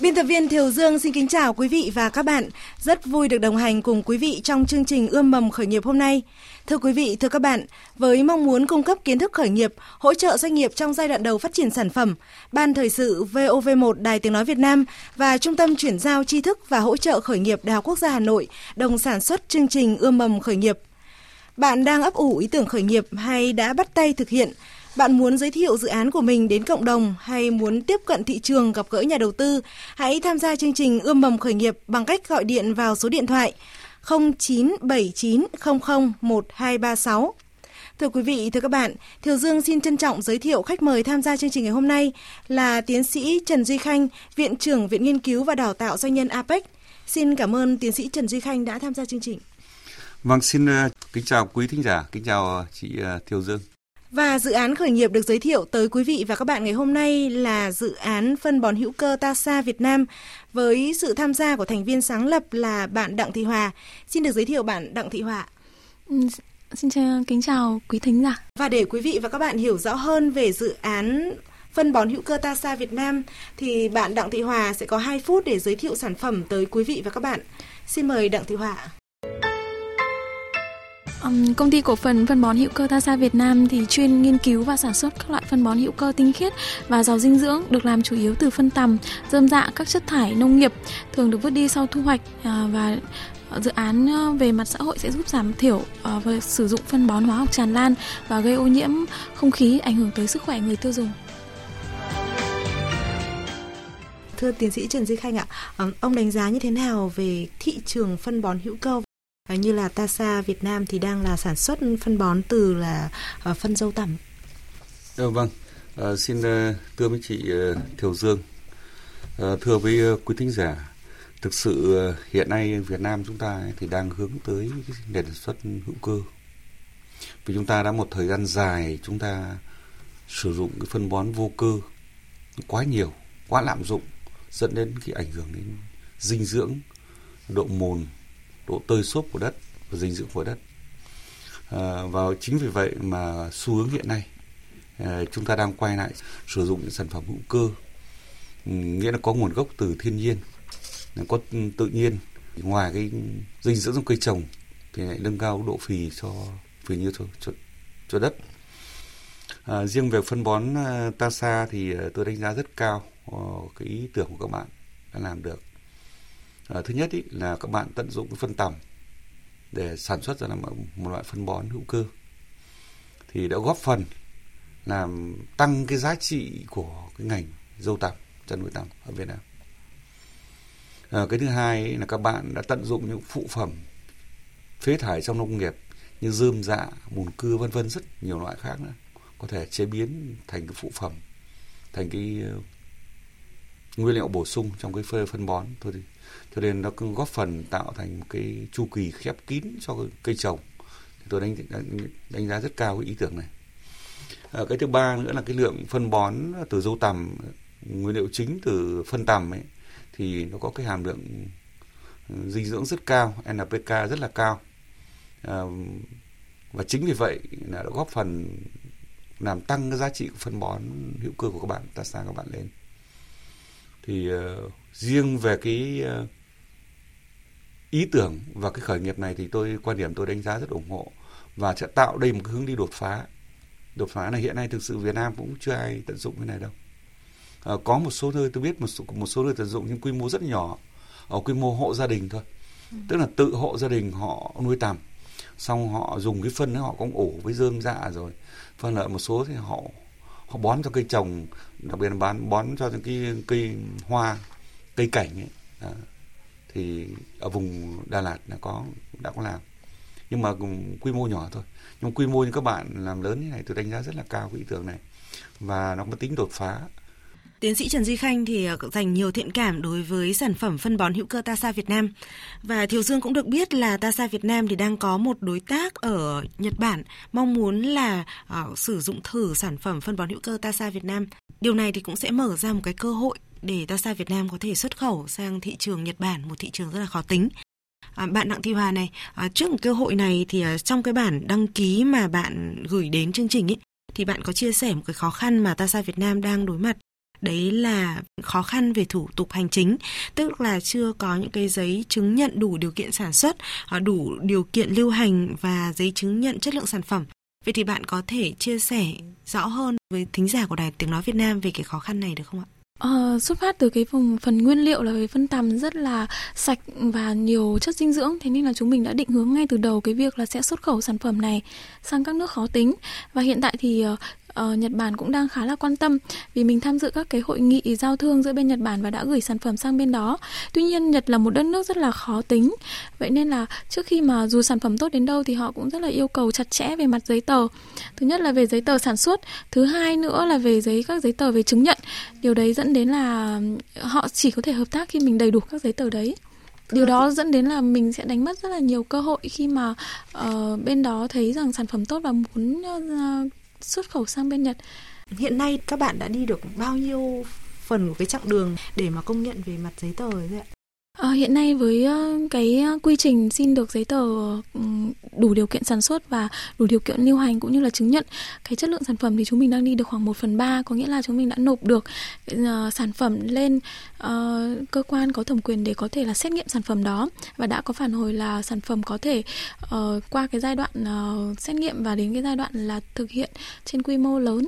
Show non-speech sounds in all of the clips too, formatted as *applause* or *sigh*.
Biên tập viên Thiều Dương xin kính chào quý vị và các bạn. Rất vui được đồng hành cùng quý vị trong chương trình Ươm mầm khởi nghiệp hôm nay. Thưa quý vị, thưa các bạn, với mong muốn cung cấp kiến thức khởi nghiệp, hỗ trợ doanh nghiệp trong giai đoạn đầu phát triển sản phẩm, Ban Thời sự VOV1 Đài Tiếng Nói Việt Nam và Trung tâm Chuyển giao tri thức và hỗ trợ khởi nghiệp Đại học Quốc gia Hà Nội đồng sản xuất chương trình Ươm mầm khởi nghiệp. Bạn đang ấp ủ ý tưởng khởi nghiệp hay đã bắt tay thực hiện – bạn muốn giới thiệu dự án của mình đến cộng đồng hay muốn tiếp cận thị trường gặp gỡ nhà đầu tư, hãy tham gia chương trình ươm mầm khởi nghiệp bằng cách gọi điện vào số điện thoại 0979001236. Thưa quý vị, thưa các bạn, Thiều Dương xin trân trọng giới thiệu khách mời tham gia chương trình ngày hôm nay là tiến sĩ Trần Duy Khanh, Viện trưởng Viện Nghiên cứu và Đào tạo Doanh nhân APEC. Xin cảm ơn tiến sĩ Trần Duy Khanh đã tham gia chương trình. Vâng, xin ờ, kính chào quý thính giả, kính chào ờ, chị ờ, Thiều Dương. Và dự án khởi nghiệp được giới thiệu tới quý vị và các bạn ngày hôm nay là dự án phân bón hữu cơ Tasa Việt Nam với sự tham gia của thành viên sáng lập là bạn Đặng Thị Hòa. Xin được giới thiệu bạn Đặng Thị Hòa. Ừ, xin chào, kính chào quý thính giả. Và để quý vị và các bạn hiểu rõ hơn về dự án phân bón hữu cơ Tasa Việt Nam thì bạn Đặng Thị Hòa sẽ có 2 phút để giới thiệu sản phẩm tới quý vị và các bạn. Xin mời Đặng Thị Hòa. Um, công ty cổ phần phân bón hữu cơ Tasa Việt Nam thì chuyên nghiên cứu và sản xuất các loại phân bón hữu cơ tinh khiết và giàu dinh dưỡng được làm chủ yếu từ phân tằm, dơm dạ, các chất thải nông nghiệp thường được vứt đi sau thu hoạch uh, và ờ, dự án ờ, về mặt xã hội sẽ giúp giảm thiểu uh, và sử dụng phân bón hóa học tràn lan và gây ô nhiễm không khí ảnh hưởng tới sức khỏe người tiêu dùng. Thưa tiến sĩ Trần Duy Khanh ạ, ông đánh giá như thế nào về thị trường phân bón hữu cơ như là Tasa Việt Nam thì đang là sản xuất phân bón từ là ờ, phân dâu tằm. Ừ, vâng, à, xin uh, thưa với chị uh, Thiều Dương, à, thưa với uh, quý thính giả, thực sự hiện nay Việt Nam chúng ta thì đang hướng tới nền sản xuất hữu cơ. Vì chúng ta đã một thời gian dài chúng ta sử dụng cái phân bón vô cơ quá nhiều, quá lạm dụng dẫn đến cái ảnh hưởng đến dinh dưỡng, độ mồn độ tơi xốp của đất và dinh dưỡng của đất. À, và chính vì vậy mà xu hướng hiện nay à, chúng ta đang quay lại sử dụng những sản phẩm hữu cơ ừ, nghĩa là có nguồn gốc từ thiên nhiên có tự nhiên. Ngoài cái dinh dưỡng trong cây trồng thì lại nâng cao độ phì cho phì như cho, cho, cho đất. À, riêng về phân bón uh, Tasa thì uh, tôi đánh giá rất cao uh, cái ý tưởng của các bạn đã làm được à, thứ nhất ý, là các bạn tận dụng cái phân tằm để sản xuất ra là một loại phân bón hữu cơ thì đã góp phần làm tăng cái giá trị của cái ngành dâu tằm chăn nuôi tằm ở Việt Nam. À, cái thứ hai là các bạn đã tận dụng những phụ phẩm phế thải trong nông nghiệp như dơm dạ, mùn cưa vân vân rất nhiều loại khác nữa có thể chế biến thành cái phụ phẩm thành cái nguyên liệu bổ sung trong cái phơi phân bón thôi thì cho nên nó cũng góp phần tạo thành một cái chu kỳ khép kín cho cây trồng. Thì tôi đánh, đánh đánh giá rất cao cái ý tưởng này. À, cái thứ ba nữa là cái lượng phân bón từ dâu tằm nguyên liệu chính từ phân tằm ấy thì nó có cái hàm lượng ừ, dinh dưỡng rất cao NPK rất là cao. À, và chính vì vậy là nó góp phần làm tăng cái giá trị của phân bón hữu cơ của các bạn ta sang các bạn lên thì uh, riêng về cái uh, ý tưởng và cái khởi nghiệp này thì tôi quan điểm tôi đánh giá rất ủng hộ và sẽ tạo đây một cái hướng đi đột phá. Đột phá này hiện nay thực sự Việt Nam cũng chưa ai tận dụng cái này đâu. À, có một số nơi tôi biết một số, một số nơi tận dụng nhưng quy mô rất nhỏ ở quy mô hộ gia đình thôi. Ừ. tức là tự hộ gia đình họ nuôi tằm xong họ dùng cái phân đó họ cũng ủ với dơm dạ rồi. Phân lợi một số thì họ họ bón cho cây trồng đặc biệt là bán bón cho những cái cây hoa cây cảnh ấy. À, thì ở vùng Đà Lạt đã có đã có làm. Nhưng mà quy mô nhỏ thôi. Nhưng quy mô như các bạn làm lớn như này tôi đánh giá rất là cao cái ý tưởng này. Và nó có tính đột phá. Tiến sĩ Trần Duy Khanh thì ờ, dành nhiều thiện cảm đối với sản phẩm phân bón hữu cơ Tasa Việt Nam. Và Thiều Dương cũng được biết là Tasa Việt Nam thì đang có một đối tác ở Nhật Bản mong muốn là uh, sử dụng thử sản phẩm phân bón hữu cơ Tasa Việt Nam. Điều này thì cũng sẽ mở ra một cái cơ hội để Tasa Việt Nam có thể xuất khẩu sang thị trường Nhật Bản, một thị trường rất là khó tính. À, bạn Đặng Thị Hòa này, à, trước một cơ hội này thì à, trong cái bản đăng ký mà bạn gửi đến chương trình ấy, thì bạn có chia sẻ một cái khó khăn mà Tasa Việt Nam đang đối mặt đấy là khó khăn về thủ tục hành chính tức là chưa có những cái giấy chứng nhận đủ điều kiện sản xuất ờ, đủ điều kiện lưu hành và giấy chứng nhận chất lượng sản phẩm vậy thì bạn có thể chia sẻ rõ hơn với thính giả của đài tiếng nói Việt Nam về cái khó khăn này được không ạ? Ờ, xuất phát từ cái vùng phần nguyên liệu là cái phân tằm rất là sạch và nhiều chất dinh dưỡng thế nên là chúng mình đã định hướng ngay từ đầu cái việc là sẽ xuất khẩu sản phẩm này sang các nước khó tính và hiện tại thì ờ, uh, Nhật Bản cũng đang khá là quan tâm vì mình tham dự các cái hội nghị giao thương giữa bên Nhật Bản và đã gửi sản phẩm sang bên đó. Tuy nhiên Nhật là một đất nước rất là khó tính. Vậy nên là trước khi mà dù sản phẩm tốt đến đâu thì họ cũng rất là yêu cầu chặt chẽ về mặt giấy tờ. Thứ nhất là về giấy tờ sản xuất, thứ hai nữa là về giấy các giấy tờ về chứng nhận. Điều đấy dẫn đến là ừ, họ chỉ có thể hợp tác khi mình đầy đủ các giấy tờ đấy điều đó dẫn đến là mình sẽ đánh mất rất là nhiều cơ hội khi mà uh, bên đó thấy rằng sản phẩm tốt và muốn uh, xuất khẩu sang bên Nhật. Hiện nay các bạn đã đi được bao nhiêu phần của cái chặng đường để mà công nhận về mặt giấy tờ rồi ạ? À, hiện nay với ờ, cái ờ, quy trình xin được giấy tờ đủ điều kiện sản xuất và đủ điều kiện lưu hành cũng như là chứng nhận cái chất lượng sản phẩm thì chúng mình đang đi được khoảng 1 phần 3 có nghĩa là chúng mình đã nộp được sản phẩm lên uh, cơ quan có thẩm quyền để có thể là xét nghiệm sản phẩm đó và đã có phản hồi là sản phẩm có thể uh, qua cái giai đoạn uh, xét nghiệm và đến cái giai đoạn là thực hiện trên quy mô lớn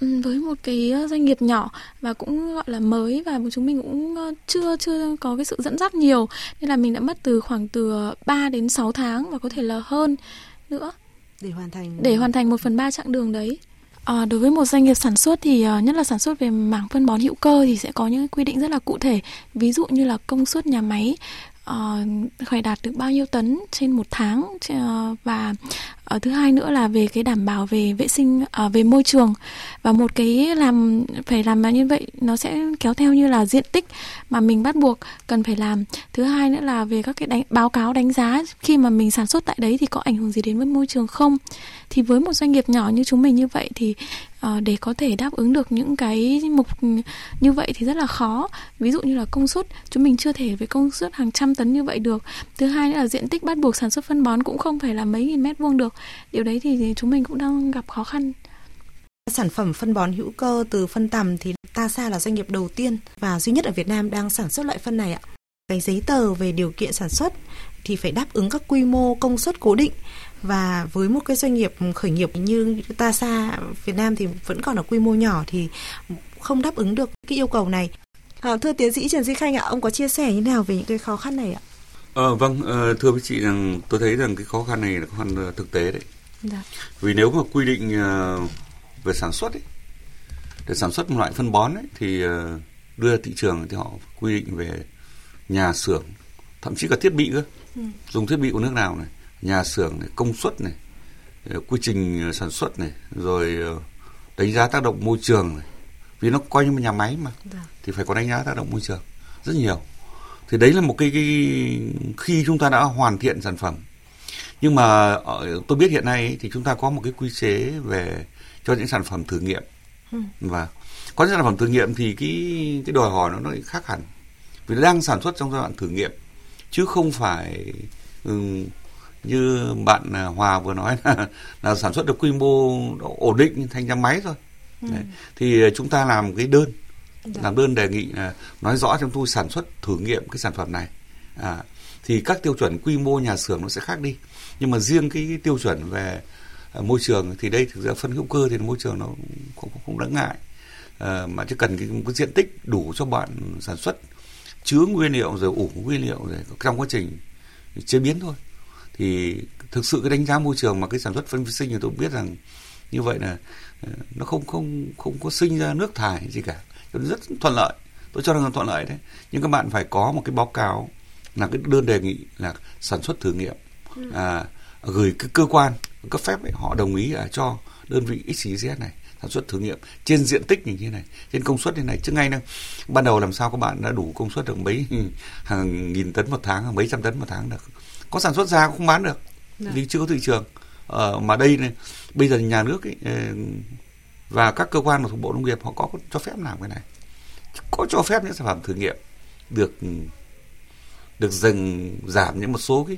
với một cái ờ, doanh nghiệp nhỏ và cũng gọi là mới và chúng mình cũng ờ, chưa chưa có cái sự dẫn dắt nhiều. Nên là mình đã mất từ khoảng từ 3 đến 6 tháng và có thể là hơn nữa. Để hoàn thành. Để hoàn thành một phần ba chặng đường đấy. À, đối với một doanh nghiệp sản xuất thì uh, nhất là sản xuất về mảng phân bón hữu cơ thì sẽ có những quy định rất là cụ thể. Ví dụ như là công suất nhà máy uh, phải đạt được bao nhiêu tấn trên một tháng uh, và ở thứ hai nữa là về cái đảm bảo về vệ sinh ở về môi trường. Và một cái làm phải làm như vậy nó sẽ kéo theo như là diện tích mà mình bắt buộc cần phải làm. Thứ hai nữa là về các cái đánh, báo cáo đánh giá khi mà mình sản xuất tại đấy thì có ảnh hưởng gì đến với môi trường không? Thì với một doanh nghiệp nhỏ như chúng mình như vậy thì Ờ, để có thể đáp ứng được những cái mục như vậy thì rất là khó. Ví dụ như là công suất, chúng mình chưa thể với công suất hàng trăm tấn như vậy được. Thứ hai là diện tích bắt buộc sản xuất phân bón cũng không phải là mấy nghìn mét vuông được. Điều đấy thì chúng mình cũng đang gặp khó khăn. Sản phẩm phân bón hữu cơ từ phân tằm thì Tasa là doanh nghiệp đầu tiên và duy nhất ở Việt Nam đang sản xuất loại phân này ạ. Cái giấy tờ về điều kiện sản xuất thì phải đáp ứng các quy mô công suất cố định và với một cái doanh nghiệp khởi nghiệp như Tasa Việt Nam thì vẫn còn ở quy mô nhỏ thì không đáp ứng được cái yêu cầu này. À, thưa tiến sĩ Trần Duy Khanh ạ, ông có chia sẻ như nào về những cái khó khăn này ạ? Ờ, vâng, ờ, thưa với chị rằng tôi thấy rằng cái khó khăn này là khó khăn ờ, thực tế đấy. Dạ. Vì nếu mà quy định về sản xuất ấy, để sản xuất một loại phân bón ấy, thì đưa ra thị trường thì họ quy định về nhà xưởng, thậm chí cả thiết bị cơ. Ừ. Dùng thiết bị của nước nào này, nhà xưởng này, công suất này, quy trình sản xuất này, rồi đánh giá tác động môi trường này. Vì nó coi như một nhà máy mà, dạ. thì phải có đánh giá tác động môi trường rất nhiều thì đấy là một cái, cái khi chúng ta đã hoàn thiện sản phẩm nhưng mà tôi biết hiện nay thì chúng ta có một cái quy chế về cho những sản phẩm thử nghiệm ừ. và có những sản phẩm thử nghiệm thì cái cái đòi hỏi nó nó khác hẳn vì nó đang sản xuất trong giai đoạn thử nghiệm chứ không phải um, như bạn à, Hòa vừa nói là, *laughs* là sản xuất được quy mô ổn định thành nhà máy thôi ừ. Đấy. thì chúng ta làm cái đơn dạ. làm đơn đề nghị là nói rõ trong tôi sản xuất thử nghiệm cái sản phẩm này à, thì các tiêu chuẩn quy mô nhà xưởng nó sẽ khác đi nhưng mà riêng cái tiêu chuẩn về uh, môi trường thì đây thực ra phân hữu cơ thì môi trường nó không, không đáng ngại à, mà chỉ cần cái, cái diện tích đủ cho bạn sản xuất chứa nguyên liệu rồi ủ nguyên liệu rồi trong quá trình chế biến thôi thì thực sự cái đánh giá môi trường mà cái sản xuất phân vi sinh thì tôi biết rằng như vậy là ờ, nó không không không có sinh ra nước thải gì cả. Rất thuận lợi. Tôi cho rằng là thuận lợi đấy. Nhưng các bạn phải có một cái báo cáo là cái đơn đề nghị là sản xuất thử nghiệm ừ. à, gửi cái cơ quan cấp phép ấy, họ đồng ý là cho đơn vị XYZ này sản xuất thử nghiệm trên diện tích như thế này trên công suất như thế này. Trước ngay đâu ban đầu làm sao các bạn đã đủ công suất được mấy *laughs* hàng nghìn tấn một tháng mấy trăm tấn một tháng được có sản xuất ra cũng không bán được. Vì chưa có thị trường. Ờ, mà đây này bây giờ nhà nước ấy, ờ, và các cơ quan thuộc bộ nông nghiệp họ có cho phép làm cái này. Có cho phép những sản phẩm thử nghiệm được được dần giảm những một số cái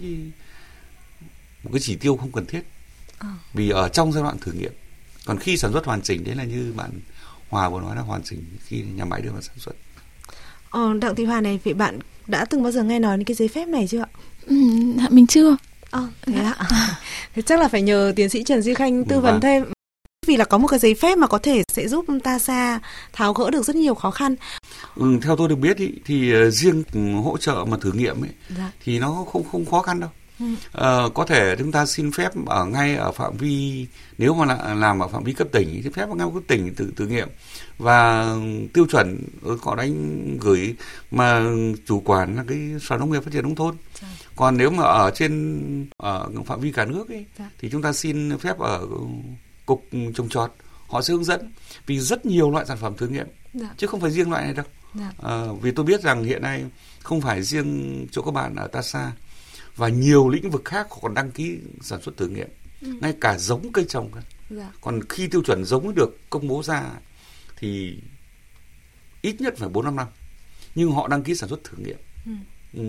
một cái chỉ tiêu không cần thiết. À. vì ở trong giai đoạn thử nghiệm còn khi sản xuất hoàn chỉnh đấy là như bạn Hòa vừa nói là hoàn chỉnh khi nhà máy đưa vào sản xuất. Ờ, Đặng Thị Hòa này vậy bạn đã từng bao giờ nghe nói đến cái giấy phép này chưa ạ? Ừ, mình chưa. Ờ, thế ạ. *laughs* thế chắc là phải nhờ tiến sĩ Trần Duy Khanh tư vấn vâng. thêm vì là có một cái giấy phép mà có thể sẽ giúp ta xa tháo gỡ được rất nhiều khó khăn. Ừ, theo tôi được biết ý, thì uh, riêng hỗ trợ mà thử nghiệm ấy dạ. thì nó không không khó khăn đâu. Uh, có thể chúng ta xin phép ở ngay ở phạm vi nếu mà là, làm ở phạm vi cấp tỉnh thì phép ở ngay cấp tỉnh tự thử nghiệm và tiêu chuẩn họ đánh gửi mà chủ quản là cái sở nông nghiệp phát triển nông thôn dạ. còn nếu mà ở trên ở phạm vi cả nước ấy, dạ. thì chúng ta xin phép ở cục trồng trọt họ sẽ hướng dẫn vì rất nhiều loại sản phẩm thử nghiệm dạ. chứ không phải riêng loại này đâu dạ. à, vì tôi biết rằng hiện nay không phải riêng chỗ các bạn ở Tasa và nhiều lĩnh vực khác còn đăng ký sản xuất thử nghiệm. Ừ. ngay cả giống cây trồng dạ. còn khi tiêu chuẩn giống được công bố ra thì ít nhất phải bốn năm năm. Nhưng họ đăng ký sản xuất thử nghiệm. Ừ. Ừ,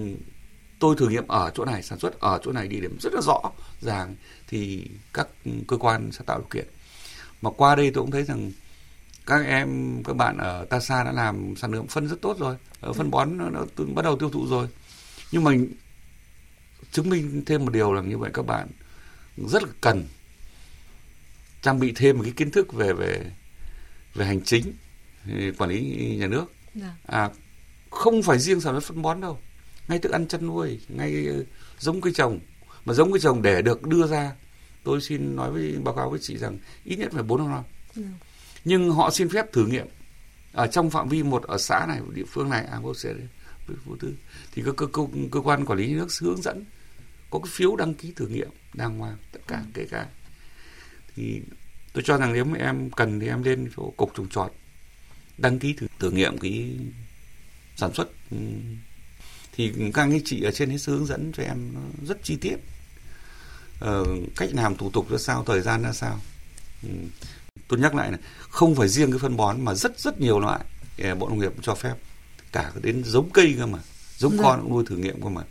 tôi thử nghiệm ở chỗ này sản xuất ở chỗ này địa điểm rất là rõ ràng. Thì các cơ quan sẽ tạo điều kiện. Mà qua đây tôi cũng thấy rằng các em các bạn ở Tasa đã làm sản lượng phân rất tốt rồi. Phân bón nó, nó bắt đầu tiêu thụ rồi. Nhưng mà chứng minh thêm một điều là như vậy các bạn. Rất là cần trang bị thêm một cái kiến thức về về về hành chính quản lý nhà nước. Dạ. à không phải riêng sản xuất phân bón đâu. Ngay thức ăn chăn nuôi ngay giống cây trồng. Mà giống cây trồng để được đưa ra tôi xin nói với báo cáo với chị rằng ít nhất phải bốn năm năm. Ừ. nhưng họ xin phép thử nghiệm ở trong phạm vi một ở xã này địa phương này. À sẽ vô tư. Thì cơ, cơ, cơ, cơ quan quản lý nhà nước hướng dẫn có cái phiếu đăng ký thử nghiệm đàng hoàng tất cả ừ. kể cả. Thì tôi cho rằng nếu mà em cần thì em lên chỗ cục trồng trọt đăng ký thử, thử nghiệm cái sản xuất. Ừ, thì các anh chị ở trên hết hướng dẫn cho em rất chi tiết. Uh, cách làm thủ tục ra sao thời gian ra sao. Ừ. tôi nhắc lại này không phải riêng cái phân bón mà rất rất nhiều loại ờ, bộ nông nghiệp cho phép. Cả đến giống cây cơ mà giống dạ. con cũng nuôi thử nghiệm cơ mà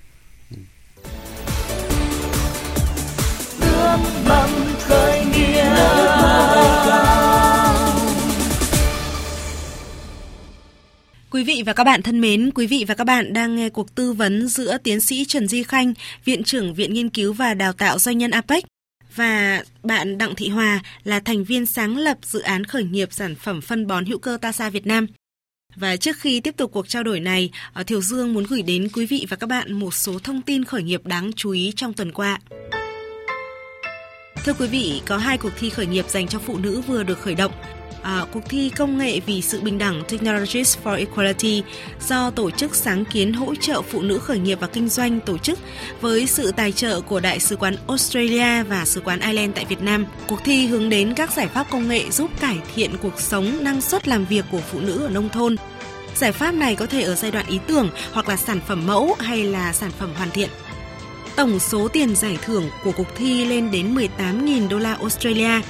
ừ. khởi nghĩa Quý vị và các bạn thân mến, quý vị và các bạn đang nghe cuộc tư vấn giữa tiến sĩ Trần Di Khanh, Viện trưởng Viện Nghiên cứu và Đào tạo Doanh nhân APEC và bạn Đặng Thị Hòa là thành viên sáng lập dự án khởi nghiệp sản phẩm phân bón hữu cơ Tasa Việt Nam. Và trước khi tiếp tục cuộc trao đổi này, ờ, Thiều Dương muốn gửi đến quý vị và các bạn một số thông tin khởi nghiệp đáng chú ý trong tuần qua. Thưa quý vị, có hai cuộc thi khởi nghiệp dành cho phụ nữ vừa được khởi động à, cuộc thi công nghệ vì sự bình đẳng Technologies for Equality do tổ chức sáng kiến hỗ trợ phụ nữ khởi nghiệp và kinh doanh tổ chức với sự tài trợ của Đại sứ quán Australia và sứ quán Ireland tại Việt Nam. Cuộc thi hướng đến các giải pháp công nghệ giúp cải thiện cuộc sống, năng suất làm việc của phụ nữ ở nông thôn. Giải pháp này có thể ở giai đoạn ý tưởng hoặc là sản phẩm mẫu hay là sản phẩm hoàn thiện. Tổng số tiền giải thưởng của cuộc thi lên đến 18.000 đô la Australia,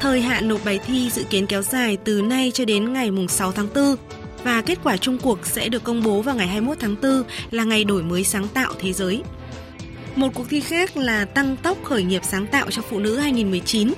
Thời hạn nộp bài thi dự kiến kéo dài từ nay cho đến ngày 6 tháng 4 và kết quả chung cuộc sẽ được công bố vào ngày 21 tháng 4 là ngày đổi mới sáng tạo thế giới. Một cuộc thi khác là Tăng tốc khởi nghiệp sáng tạo cho phụ nữ 2019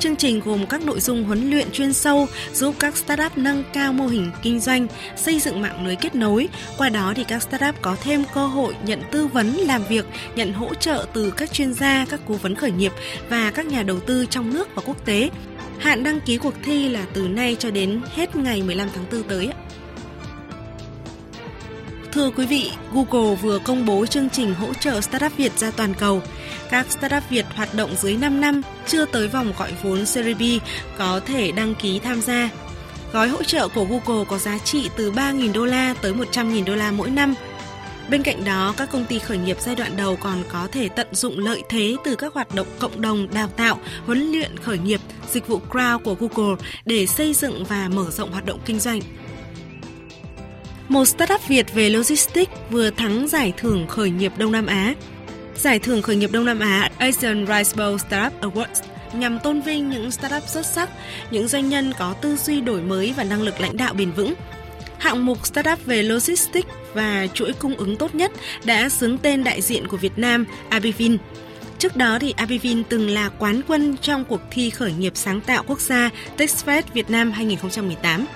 Chương trình gồm các nội dung huấn luyện chuyên sâu giúp các startup nâng cao mô hình kinh doanh, xây dựng mạng lưới kết nối. Qua đó thì các startup có thêm cơ hội nhận tư vấn làm việc, nhận hỗ trợ từ các chuyên gia, các cố vấn khởi nghiệp và các nhà đầu tư trong nước và quốc tế. Hạn đăng ký cuộc thi là từ nay cho đến hết ngày 15 tháng 4 tới. Thưa quý vị, Google vừa công bố chương trình hỗ trợ startup Việt ra toàn cầu. Các startup Việt hoạt động dưới 5 năm, chưa tới vòng gọi vốn Series B có thể đăng ký tham gia. Gói hỗ trợ của Google có giá trị từ 3.000 đô la tới 100.000 đô la mỗi năm. Bên cạnh đó, các công ty khởi nghiệp giai đoạn đầu còn có thể tận dụng lợi thế từ các hoạt động cộng đồng đào tạo, huấn luyện khởi nghiệp, dịch vụ crowd của Google để xây dựng và mở rộng hoạt động kinh doanh. Một startup Việt về logistics vừa thắng giải thưởng khởi nghiệp Đông Nam Á. Giải thưởng khởi nghiệp Đông Nam Á Asian Rice Bowl Startup Awards nhằm tôn vinh những startup xuất sắc, những doanh nhân có tư duy đổi mới và năng lực lãnh đạo bền vững. Hạng mục startup về logistics và chuỗi cung ứng tốt nhất đã xướng tên đại diện của Việt Nam Abivin. Trước đó thì Abivin từng là quán quân trong cuộc thi khởi nghiệp sáng tạo quốc gia TechFest Việt Nam 2018.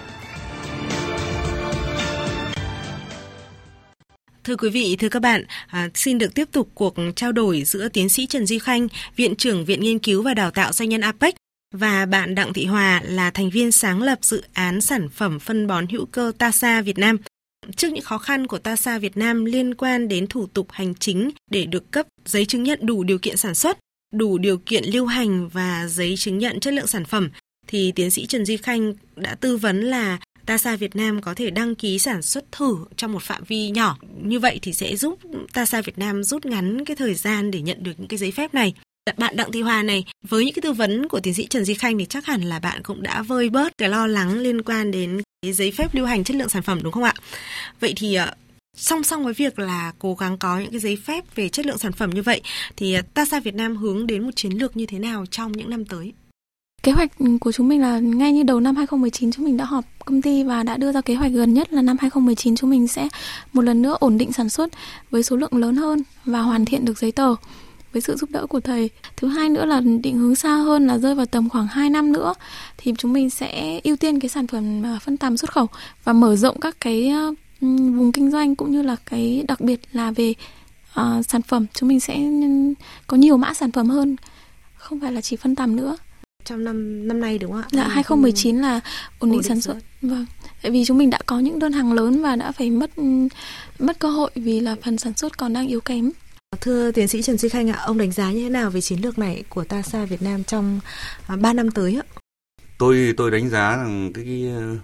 Thưa quý vị, thưa các bạn, à, xin được tiếp tục cuộc trao đổi giữa tiến sĩ Trần Duy Khanh, Viện trưởng Viện Nghiên cứu và Đào tạo Doanh nhân APEC và bạn Đặng Thị Hòa là thành viên sáng lập dự án sản phẩm phân bón hữu cơ TASA Việt Nam. Trước những khó khăn của TASA Việt Nam liên quan đến thủ tục hành chính để được cấp giấy chứng nhận đủ điều kiện sản xuất, đủ điều kiện lưu hành và giấy chứng nhận chất lượng sản phẩm, thì tiến sĩ Trần Duy Khanh đã tư vấn là TASA Việt Nam có thể đăng ký sản xuất thử trong một phạm vi nhỏ. Như vậy thì sẽ giúp TASA Việt Nam rút ngắn cái thời gian để nhận được những cái giấy phép này. Dạ, bạn Đặng Thị Hòa này, với những cái tư vấn của tiến sĩ Trần Di Khanh thì chắc hẳn là bạn cũng đã vơi bớt cái lo lắng liên quan đến cái giấy phép lưu hành chất lượng sản phẩm đúng không ạ? Vậy thì ờ, song song với việc là cố gắng có những cái giấy phép về chất lượng sản phẩm như vậy thì ờ, TASA Việt Nam hướng đến một chiến lược như thế nào trong những năm tới? Kế hoạch của chúng mình là ngay như đầu năm 2019 chúng mình đã họp công ty và đã đưa ra kế hoạch gần nhất là năm 2019 chúng mình sẽ một lần nữa ổn định sản xuất với số lượng lớn hơn và hoàn thiện được giấy tờ với sự giúp đỡ của thầy. Thứ hai nữa là định hướng xa hơn là rơi vào tầm khoảng 2 năm nữa thì chúng mình sẽ ưu tiên cái sản phẩm à, phân tầm xuất khẩu và mở rộng các cái à, vùng kinh doanh cũng như là cái đặc biệt là về uh, sản phẩm chúng mình sẽ có nhiều mã sản phẩm hơn không phải là chỉ phân tầm nữa trong năm năm nay đúng không ạ? Dạ 2019 là ổn định sản xuất. Vâng. Tại vì chúng mình đã có những đơn hàng lớn và đã phải mất mất cơ hội vì là phần sản xuất còn đang yếu kém. Thưa tiến sĩ Trần Duy Khanh ạ, ông đánh giá như thế nào về chiến lược này của TASA Việt Nam trong 3 à, năm tới ạ? Tôi tôi đánh giá rằng cái, cái ờ,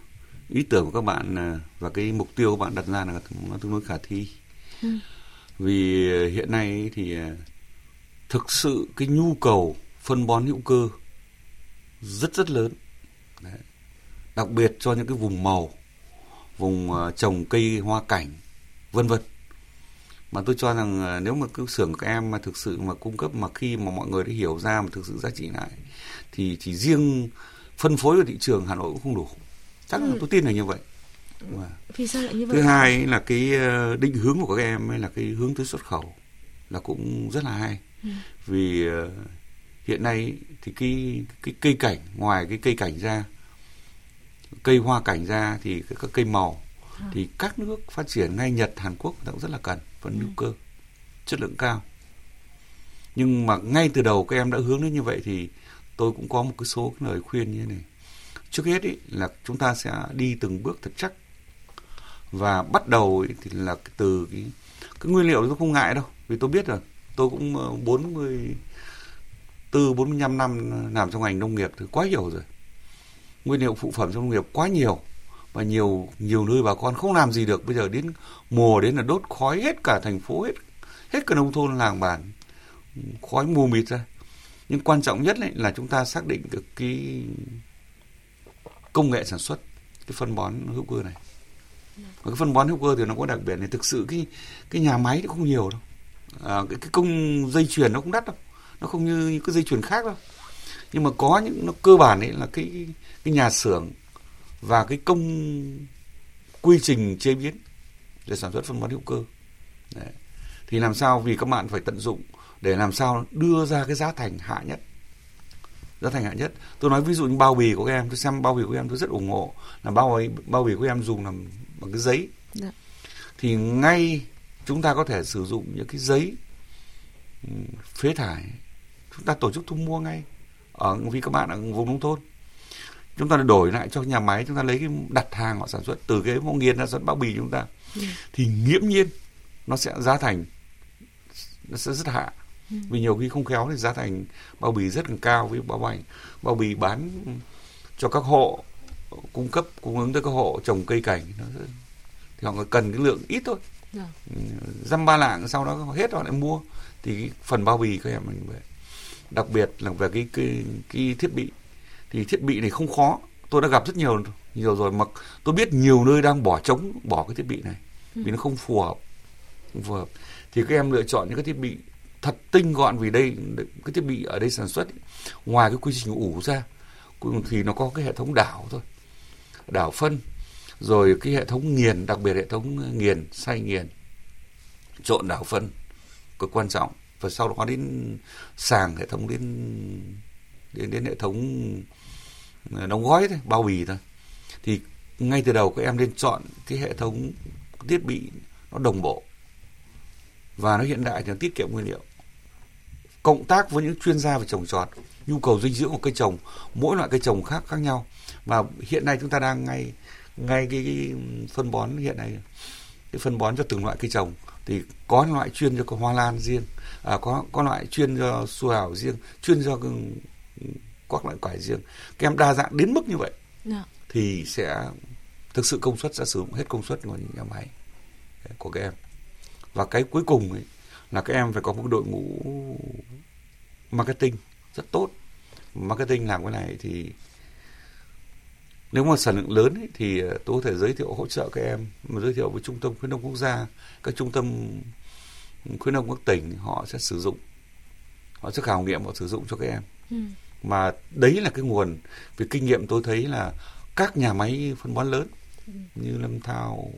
ý tưởng của các bạn ờ, và cái mục tiêu các bạn đặt ra là nó tương đối khả thi. Ừ. Vì ờ, hiện nay thì thực sự cái nhu cầu phân bón hữu cơ rất rất lớn Đấy. đặc biệt cho những cái vùng màu vùng uh, trồng cây hoa cảnh vân vân mà tôi cho rằng uh, nếu mà cứ xưởng các em mà thực sự mà cung cấp mà khi mà mọi người đã hiểu ra mà thực sự giá trị lại thì chỉ riêng phân phối ở thị trường Hà Nội cũng không đủ chắc ừ. là tôi tin là như vậy mà. Vì sao lại như vậy? Thứ hai là cái ờ, định hướng của các em ấy là cái hướng tới xuất khẩu là cũng rất là hay. Ừ. Vì hiện nay thì cái cái cây cảnh ngoài cái cây cảnh ra cây hoa cảnh ra thì các cây màu à. thì các nước phát triển ngay Nhật Hàn Quốc cũng rất là cần phân hữu ừ. cơ chất lượng cao nhưng mà ngay từ đầu các em đã hướng đến như vậy thì tôi cũng có một cái số cái lời khuyên như thế này trước hết ý, là chúng ta sẽ đi từng bước thật chắc và bắt đầu ý, thì là từ cái cái nguyên liệu tôi không ngại đâu vì tôi biết rồi tôi cũng 40 ờ, từ 45 năm làm trong ngành nông nghiệp thì quá hiểu rồi. Nguyên liệu phụ phẩm trong nông nghiệp quá nhiều và nhiều nhiều nơi bà con không làm gì được. Bây giờ đến mùa đến là đốt khói hết cả thành phố hết hết cả nông thôn làng bản khói mù mịt ra. Nhưng quan trọng nhất ấy là chúng ta xác định được cái công nghệ sản xuất cái phân bón hữu cơ này. Và cái phân bón hữu cơ thì nó có đặc biệt này. Thực sự cái cái nhà máy nó không nhiều đâu. À, cái, cái công dây chuyền nó cũng đắt đâu nó không như những cái dây chuyền khác đâu nhưng mà có những nó cơ bản ấy là cái cái nhà xưởng và cái công quy trình chế biến để sản xuất phân bón hữu cơ Đấy. thì làm sao vì các bạn phải tận dụng để làm sao đưa ra cái giá thành hạ nhất giá thành hạ nhất tôi nói ví dụ như bao bì của các em tôi xem bao bì của em tôi rất ủng hộ là bao bì bao bì của em dùng làm bằng cái giấy Đã. Dạ. thì ngay chúng ta có thể sử dụng những cái giấy ừ, phế thải chúng ta tổ chức thu mua ngay ở vì các bạn ở vùng nông thôn chúng ta đổi lại cho nhà máy chúng ta lấy cái đặt hàng họ sản xuất từ cái mong nghiền ra sản bao bì chúng ta. Ừ. thì nghiễm nhiên nó sẽ giá thành nó sẽ rất hạ ừ. vì nhiều khi không khéo thì giá thành bao bì rất là cao với bao bì bao bì bán cho các hộ cung cấp cung ứng tới các hộ trồng cây cảnh nó thì họ cần cái lượng ít thôi dạ. dăm ba lạng sau đó hết họ lại mua thì cái phần bao bì các em mình vậy đặc biệt là về cái cái cái thiết bị. Thì thiết bị này không khó. Tôi đã gặp rất nhiều nhiều rồi mà tôi biết nhiều nơi đang bỏ trống, bỏ cái thiết bị này. Vì nó không phù hợp, không phù hợp. Thì các em lựa chọn những cái thiết bị thật tinh gọn vì đây, cái thiết bị ở đây sản xuất ngoài cái quy trình ủ ra thì nó có cái hệ thống đảo thôi. Đảo phân, rồi cái hệ thống nghiền, đặc biệt hệ thống nghiền, xay nghiền, trộn đảo phân, cực quan trọng và sau đó đến sàng hệ thống đến đến đến hệ thống ờ, đóng gói thôi bao bì thôi. Thì ngay từ đầu các em nên chọn cái hệ thống thiết bị nó đồng bộ và nó hiện đại thì nó tiết kiệm nguyên liệu. Cộng tác với những chuyên gia về trồng trọt nhu cầu dinh dưỡng của cây trồng mỗi loại cây trồng khác khác nhau. Và hiện nay chúng ta đang ngay ngay cái, cái phân bón hiện nay cái phân bón cho từng loại cây trồng thì có loại chuyên cho hoa lan riêng à, có có loại chuyên cho su hào riêng chuyên cho các loại quả riêng các em đa dạng đến mức như vậy no. Dạ. thì sẽ thực sự công suất sẽ sử dụng hết công suất của nhà máy của các em và cái cuối cùng ấy, là các em phải có một đội ngũ marketing rất tốt marketing làm cái này thì nếu mà sản lượng lớn ấy, thì ờ, tôi có thể giới thiệu hỗ trợ các em mà giới thiệu với trung tâm khuyến nông quốc gia các trung tâm khuyến nông các tỉnh họ sẽ sử dụng họ sẽ khảo nghiệm họ sử dụng cho các em ừ. mà đấy là cái nguồn về kinh nghiệm tôi thấy là các nhà máy phân bón lớn ừ. như lâm thao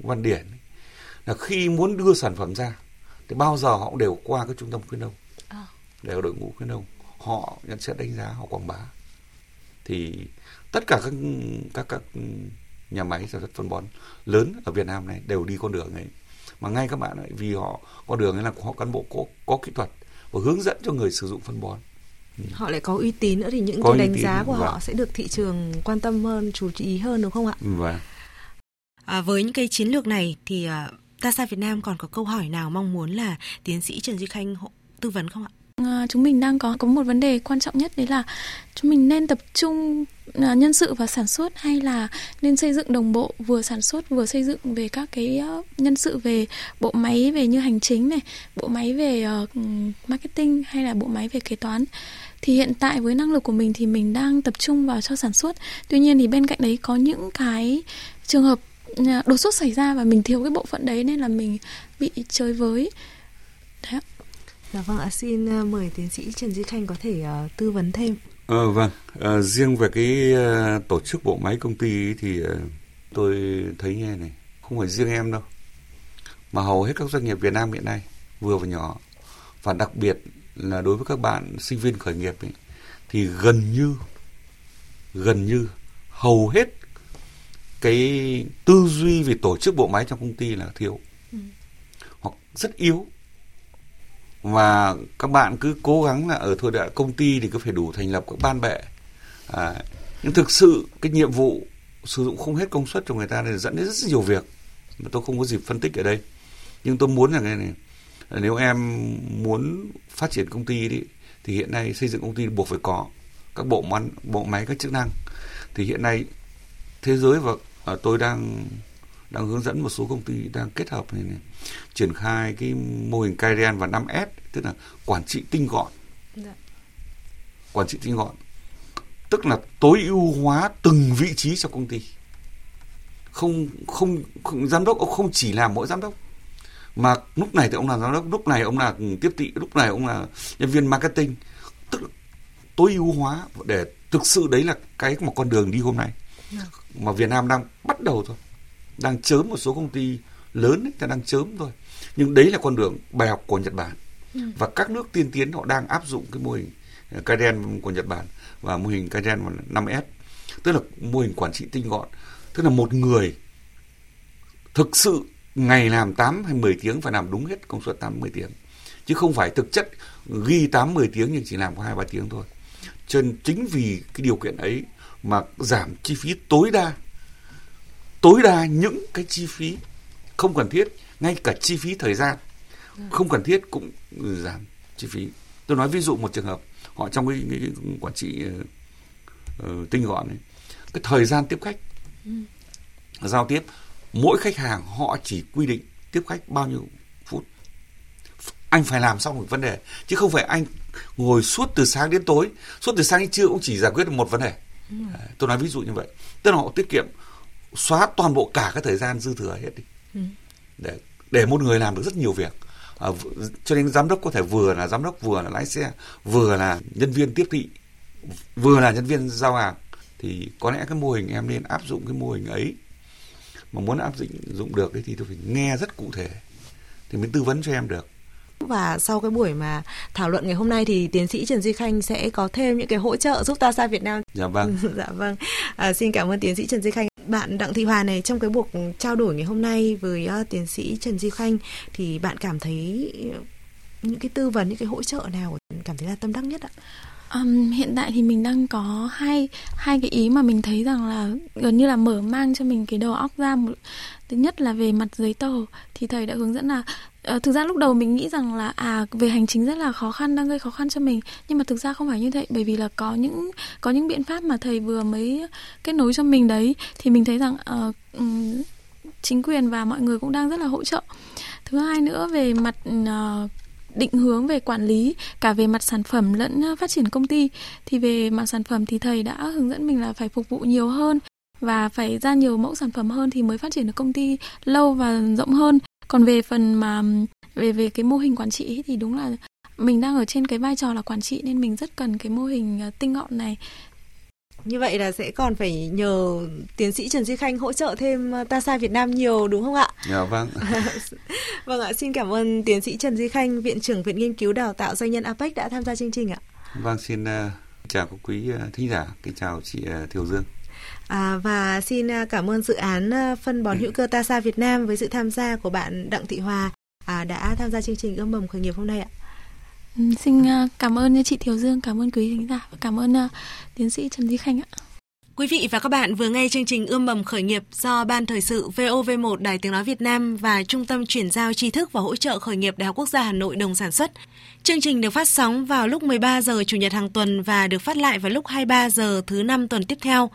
văn điển là khi muốn đưa sản phẩm ra thì bao giờ họ cũng đều qua các trung tâm khuyến nông à. đều đội ngũ khuyến nông họ nhận xét đánh giá họ quảng bá thì tất cả các các các nhà máy sản xuất phân bón lớn ở Việt Nam này đều đi con đường ấy mà ngay các bạn ấy vì họ con đường ấy là họ cán bộ có có kỹ thuật và hướng dẫn cho người sử dụng phân bón ừ. họ lại có uy tín nữa thì những có cái đánh giá của vâng. họ sẽ được thị trường quan tâm hơn chú ý hơn đúng không ạ? Vâng. À, với những cái chiến lược này thì uh, à, TASA Việt Nam còn có câu hỏi nào mong muốn là tiến sĩ Trần Duy Khanh tư vấn không ạ? Ờ, chúng mình đang có có một vấn đề quan trọng nhất, đấy là chúng mình nên tập trung ờ, nhân sự và sản xuất hay là nên xây dựng đồng bộ, vừa sản xuất vừa xây dựng về các cái ờ, nhân sự về bộ máy, về như hành chính này, bộ máy về marketing hay là bộ máy về kế toán. Thì hiện tại với năng lực của mình thì mình đang tập trung vào cho sản xuất. Tuy nhiên thì bên cạnh đấy có những cái trường hợp đột xuất xảy ra và mình thiếu cái bộ phận đấy nên là mình bị chơi với đấy Dạ vâng ạ, xin uh, mời tiến sĩ Trần Duy Khanh có thể uh, tư vấn thêm. Ờ vâng, à, riêng về cái uh, tổ chức bộ máy công ty thì uh, tôi thấy nghe này, không phải riêng em đâu, mà hầu hết các doanh nghiệp Việt Nam hiện nay vừa và nhỏ và đặc biệt là đối với các bạn sinh viên khởi nghiệp ấy, thì gần như gần như hầu hết cái tư duy về tổ chức bộ máy trong công ty là thiếu ừ. hoặc rất yếu và các bạn cứ cố gắng là ở thôi đã công ty thì cứ phải đủ thành lập các ban bệ. À, nhưng thực sự cái nhiệm vụ sử dụng không hết công suất cho người ta thì dẫn đến rất nhiều việc. Mà tôi không có dịp phân tích ở đây. Nhưng tôi muốn là cái này nếu em muốn phát triển công ty đi thì hiện nay xây dựng công ty buộc phải có các bộ máy bộ máy các chức năng. Thì hiện nay thế giới và ờ, tôi đang đang hướng dẫn một số công ty đang kết hợp này, này triển khai cái mô hình Kaizen và 5S tức là quản trị tinh gọn. Dạ. quản trị tinh gọn. Tức là tối ưu hóa từng vị trí trong công ty. Không không, không giám đốc ông không chỉ làm mỗi giám đốc. Mà lúc này thì ông là giám đốc lúc này ông là tiếp thị lúc này ông là nhân viên marketing. Tức là tối ưu hóa để thực sự đấy là cái một con đường đi hôm nay dạ. mà Việt Nam đang bắt đầu thôi đang chớm một số công ty lớn ấy, đang chớm thôi. Nhưng đấy là con đường bài học của Nhật Bản. Ừ. và các nước tiên tiến họ đang áp dụng cái mô hình ờ, Kaizen của Nhật Bản và mô hình Kaizen 5S tức là mô hình quản trị tinh gọn. Tức là một người thực sự ngày làm 8 hay 10 tiếng phải làm đúng hết công suất 8 10 tiếng. Chứ không phải thực chất ghi 8 10 tiếng nhưng chỉ làm có 2 3 tiếng thôi. Cho nên chính vì cái điều kiện ấy mà giảm chi phí tối đa tối đa những cái chi phí không cần thiết ngay cả chi phí thời gian không cần thiết cũng giảm chi phí tôi nói ví dụ một trường hợp họ trong cái, cái, cái quản trị uh, tinh gọn ấy, cái thời gian tiếp khách ừ. giao tiếp mỗi khách hàng họ chỉ quy định tiếp khách bao nhiêu phút anh phải làm xong một vấn đề chứ không phải anh ngồi suốt từ sáng đến tối suốt từ sáng đến trưa cũng chỉ giải quyết được một vấn đề ừ. tôi nói ví dụ như vậy tức là họ tiết kiệm xóa toàn bộ cả cái thời gian dư thừa hết đi ừ. để để một người làm được rất nhiều việc à, cho nên giám đốc có thể vừa là giám đốc vừa là lái xe vừa là nhân viên tiếp thị vừa là nhân viên giao hàng thì có lẽ cái mô hình em nên áp dụng cái mô hình ấy mà muốn áp dụng dụng được thì tôi phải nghe rất cụ thể thì mới tư vấn cho em được và sau cái buổi mà thảo luận ngày hôm nay thì tiến sĩ Trần Duy Khanh sẽ có thêm những cái hỗ trợ giúp ta xa Việt Nam. Dạ vâng. *laughs* dạ vâng. À, xin cảm ơn tiến sĩ Trần Duy Khanh. Bạn Đặng Thị Hòa này trong cái cuộc trao đổi ngày hôm nay với uh, tiến sĩ Trần Duy Khanh thì bạn cảm thấy những cái tư vấn những cái hỗ trợ nào cảm thấy là tâm đắc nhất ạ? Um, hiện tại thì mình đang có hai hai cái ý mà mình thấy rằng là gần như là mở mang cho mình cái đầu óc ra một thứ nhất là về mặt giấy tờ. Thì thầy đã hướng dẫn là uh, thực ra lúc đầu mình nghĩ rằng là à về hành chính rất là khó khăn đang gây khó khăn cho mình. Nhưng mà thực ra không phải như vậy bởi vì là có những có những biện pháp mà thầy vừa mới kết nối cho mình đấy. Thì mình thấy rằng uh, um, chính quyền và mọi người cũng đang rất là hỗ trợ. Thứ hai nữa về mặt uh, định hướng về quản lý cả về mặt sản phẩm lẫn ờ, phát triển công ty, thì về mặt sản phẩm thì thầy đã hướng dẫn mình là phải phục vụ nhiều hơn và phải ra nhiều mẫu sản phẩm hơn thì mới phát triển được công ty lâu và rộng hơn. Còn về phần mà về về cái mô hình quản trị thì đúng là mình đang ở trên cái vai trò là quản trị nên mình rất cần cái mô hình ờ, tinh gọn này như vậy là sẽ còn phải nhờ tiến sĩ Trần Duy Khanh hỗ trợ thêm ờ, TASA Việt Nam nhiều đúng không ạ? Dạ vâng. *laughs* vâng ạ, xin cảm ơn tiến sĩ Trần Duy Khanh, Viện trưởng Viện Nghiên cứu Đào tạo Doanh nhân APEC đã tham gia chương trình ạ. Vâng, xin uh, chào các quý uh, thính giả, kính chào chị uh, Thiều Dương. À, và xin cảm ơn dự án phân bón hữu cơ TASA Việt Nam với sự tham gia của bạn Đặng Thị Hòa à, đã tham gia chương trình ươm mầm khởi nghiệp hôm nay ạ. Ừ, xin à, cảm ơn à, chị Thiều Dương, cảm ơn quý khán giả và cảm ơn à, tiến sĩ Trần Duy Khanh ạ. Quý vị và các bạn vừa nghe chương trình Ươm mầm khởi nghiệp do Ban Thời sự VOV1 Đài Tiếng Nói Việt Nam và Trung tâm Chuyển giao tri thức và hỗ trợ khởi nghiệp Đại học Quốc gia Hà Nội đồng sản xuất. Chương trình được phát sóng vào lúc 13 giờ Chủ nhật hàng tuần và được phát lại vào lúc 23 giờ thứ năm tuần tiếp theo.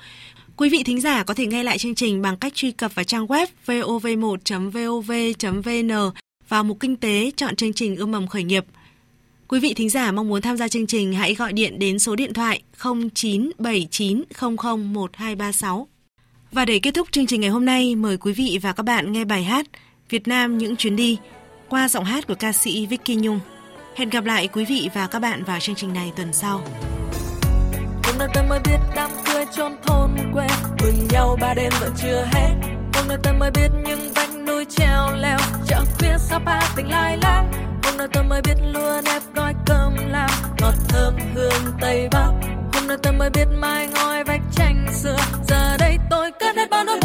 Quý vị thính giả có thể nghe lại chương trình bằng cách truy cập vào trang web vov1.vov.vn vào mục kinh tế chọn chương trình Ươm mầm khởi nghiệp – Quý vị thính giả mong muốn tham gia chương trình hãy gọi điện đến số điện thoại 0979001236. Và để kết thúc chương trình ngày hôm nay, mời quý vị và các bạn nghe bài hát Việt Nam những chuyến đi qua giọng hát của ca sĩ Vicky Nhung. Hẹn gặp lại quý vị và các bạn vào chương trình này tuần sau. Hôm nay tôi mới biết đám cưới chôn thôn quê, cùng nhau ba đêm vẫn chưa hết. Hôm nay tôi mới biết những vách núi treo leo, chợ khuya Sapa tỉnh lai lang hôm nay tôi mới biết luôn ép gói cơm làm ngọt thơm hương tây bắc. Hôm nay tôi mới biết mai ngói vách tranh xưa. Giờ đây tôi cất hết bao nỗi